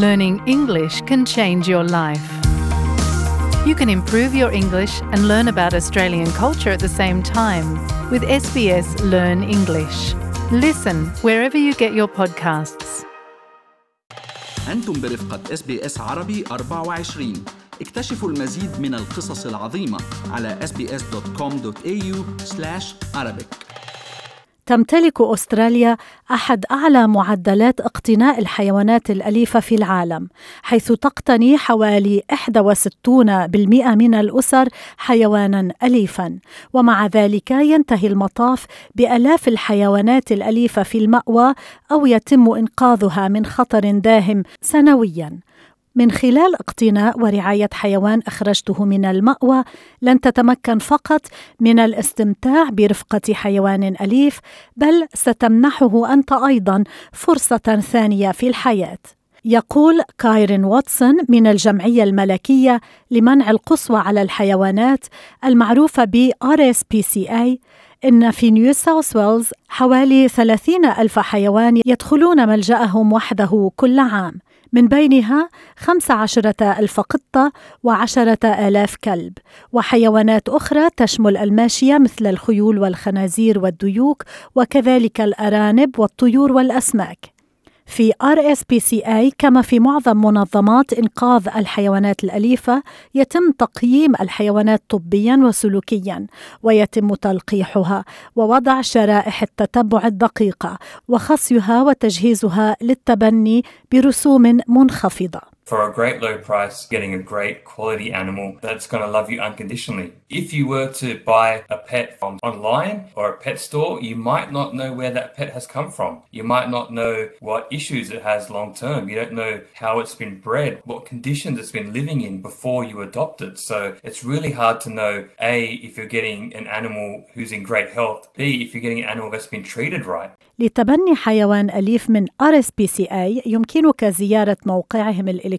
Learning English can change your life. You can improve your English and learn about Australian culture at the same time with SBS Learn English. Listen wherever you get your podcasts. أنتم برفقة اس بي اس عربي 24 اكتشفوا المزيد من القصص العظيمة على sbs.com.au arabic تمتلك أستراليا أحد أعلى معدلات اقتناء الحيوانات الأليفة في العالم، حيث تقتني حوالي 61% من الأسر حيوانا أليفا، ومع ذلك ينتهي المطاف بآلاف الحيوانات الأليفة في المأوى أو يتم إنقاذها من خطر داهم سنويا. من خلال اقتناء ورعاية حيوان أخرجته من المأوى لن تتمكن فقط من الاستمتاع برفقة حيوان أليف بل ستمنحه أنت أيضا فرصة ثانية في الحياة. يقول كايرين واتسون من الجمعية الملكية لمنع القسوة على الحيوانات المعروفة ب RSPCA إن في نيو ساوث ويلز حوالي 30 ألف حيوان يدخلون ملجأهم وحده كل عام. من بينها خمس عشرة ألف قطة وعشرة آلاف كلب. وحيوانات أخرى تشمل الماشية مثل الخيول والخنازير والديوك وكذلك الأرانب والطيور والأسماك. في RSPCA كما في معظم منظمات إنقاذ الحيوانات الأليفة يتم تقييم الحيوانات طبيا وسلوكيا ويتم تلقيحها ووضع شرائح التتبع الدقيقة وخصيها وتجهيزها للتبني برسوم منخفضة. for a great low price, getting a great quality animal that's going to love you unconditionally. If you were to buy a pet from online or a pet store, you might not know where that pet has come from. You might not know what issues it has long term. You don't know how it's been bred, what conditions it's been living in before you adopt it. So it's really hard to know A, if you're getting an animal who's in great health, B, if you're getting an animal that's been treated right. لتبني حيوان أليف من RSPCA يمكنك زيارة موقعهم الإلكتروني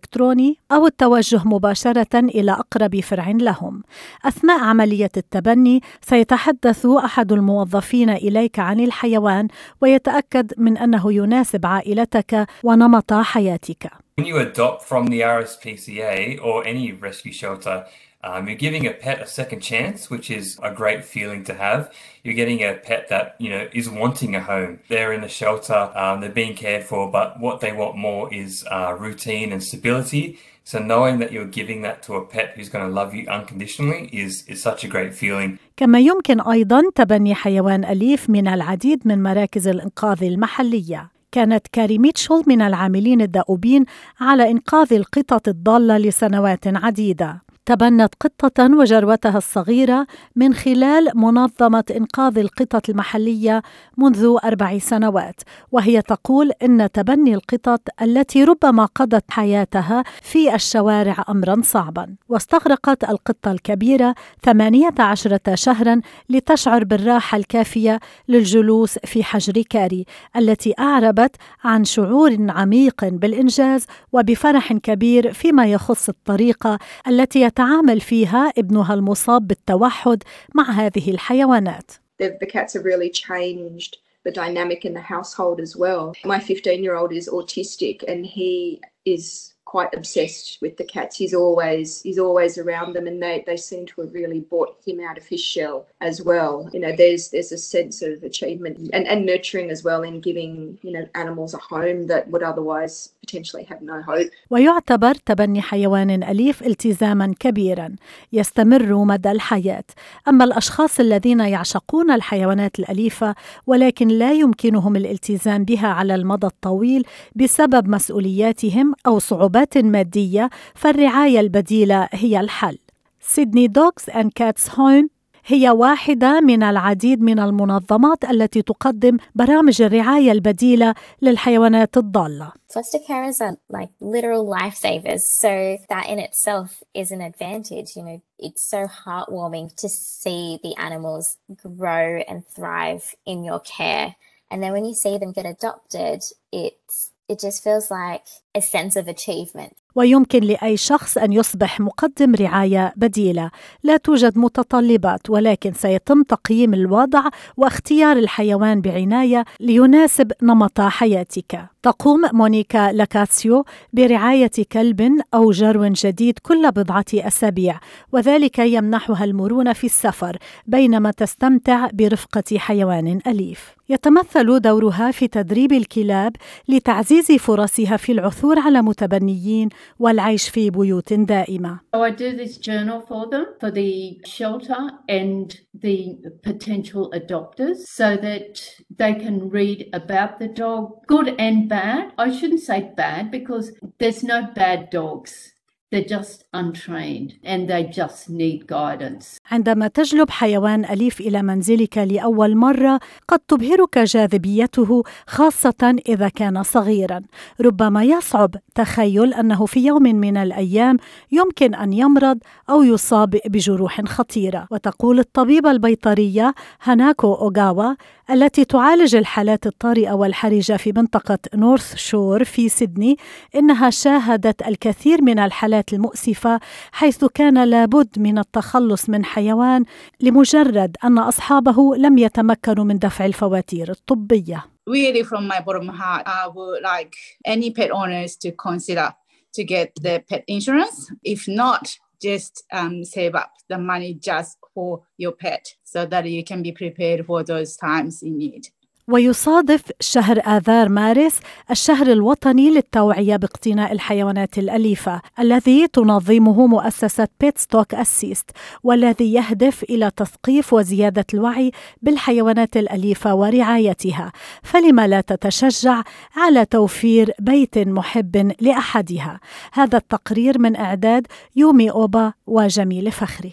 أو التوجه مباشرة إلى أقرب فرع لهم. أثناء عملية التبني سيتحدث أحد الموظفين إليك عن الحيوان ويتأكد من أنه يناسب عائلتك ونمط حياتك. When you adopt from the RSPCA or any rescue shelter, Um, you're giving a pet a second chance, which is a great feeling to have. You're getting a pet that you know is wanting a home. They're in a shelter, um, they're being cared for, but what they want more is uh, routine and stability. So knowing that you're giving that to a pet who's going to love you unconditionally is is such a great feeling. كما يمكن أيضا تبني حيوان أليف من العديد من مراكز الإنقاذ المحلية. كانت كاري ميتشل من العاملين الدؤوبين على إنقاذ القطط الضالة لسنوات عديدة. تبنت قطة وجروتها الصغيرة من خلال منظمة إنقاذ القطط المحلية منذ أربع سنوات، وهي تقول إن تبني القطط التي ربما قضت حياتها في الشوارع أمرا صعبا، واستغرقت القطة الكبيرة ثمانية عشرة شهرا لتشعر بالراحة الكافية للجلوس في حجر كاري، التي أعربت عن شعور عميق بالإنجاز وبفرح كبير فيما يخص الطريقة التي يتعامل فيها ابنها المصاب بالتوحد مع هذه الحيوانات. The, cats have really changed the dynamic in the household as well. My 15 year old is autistic and he is quite obsessed with the cats. He's always he's always around them, and they they seem to have really brought him out of his shell as well. You know, there's there's a sense of achievement and, and nurturing as well in giving you know animals a home that would otherwise potentially have no hope. ويعتبر تبني حيوان أليف التزاما كبيرا يستمر مدى الحياة أما الأشخاص الذين يعشقون الحيوانات الأليفة ولكن لا يمكنهم الالتزام بها على المدى الطويل بسبب مسؤولياتهم أو صعوبات مادية فالرعاية البديلة هي الحل Sydney Dogs and Cats Home هي واحدة من العديد من المنظمات التي تقدم برامج الرعاية البديلة للحيوانات الضالة. Foster carers are like literal lifesavers, so that in itself is an advantage. You know, it's so heartwarming to see the animals grow and thrive in your care. And then when you see them get adopted, it's it just feels like a sense of achievement. ويمكن لأي شخص أن يصبح مقدم رعاية بديلة لا توجد متطلبات ولكن سيتم تقييم الوضع واختيار الحيوان بعناية ليناسب نمط حياتك تقوم مونيكا لاكاسيو برعاية كلب أو جرو جديد كل بضعة أسابيع وذلك يمنحها المرونة في السفر بينما تستمتع برفقة حيوان أليف يتمثل دورها في تدريب الكلاب لتعزيز فرصها في العثور على متبنيين والعيش في بيوت دائمة. So I do this journal for them for the shelter and the potential adopters so that they can read about the dog, good and bad. I shouldn't say bad because there's no bad dogs. They're just untrained and they just need guidance. عندما تجلب حيوان أليف إلى منزلك لأول مرة قد تبهرك جاذبيته خاصة إذا كان صغيرا ربما يصعب تخيل أنه في يوم من الأيام يمكن أن يمرض أو يصاب بجروح خطيرة وتقول الطبيبة البيطرية هاناكو أوغاوا التي تعالج الحالات الطارئة والحرجة في منطقة نورث شور في سيدني إنها شاهدت الكثير من الحالات المؤسفة حيث كان لابد من التخلص من حيوان لمجرد أن أصحابه لم يتمكنوا من دفع الفواتير الطبية. Really, from my bottom heart, I would like any pet owners to consider to get pet insurance. If not, just um, save up the money just for your pet so that you can be prepared for those times in need. ويصادف شهر آذار مارس الشهر الوطني للتوعية باقتناء الحيوانات الأليفة الذي تنظمه مؤسسة بيتستوك أسيست والذي يهدف إلى تثقيف وزيادة الوعي بالحيوانات الأليفة ورعايتها. فلما لا تتشجع على توفير بيت محب لأحدها؟ هذا التقرير من إعداد يومي أوبا وجميل فخري.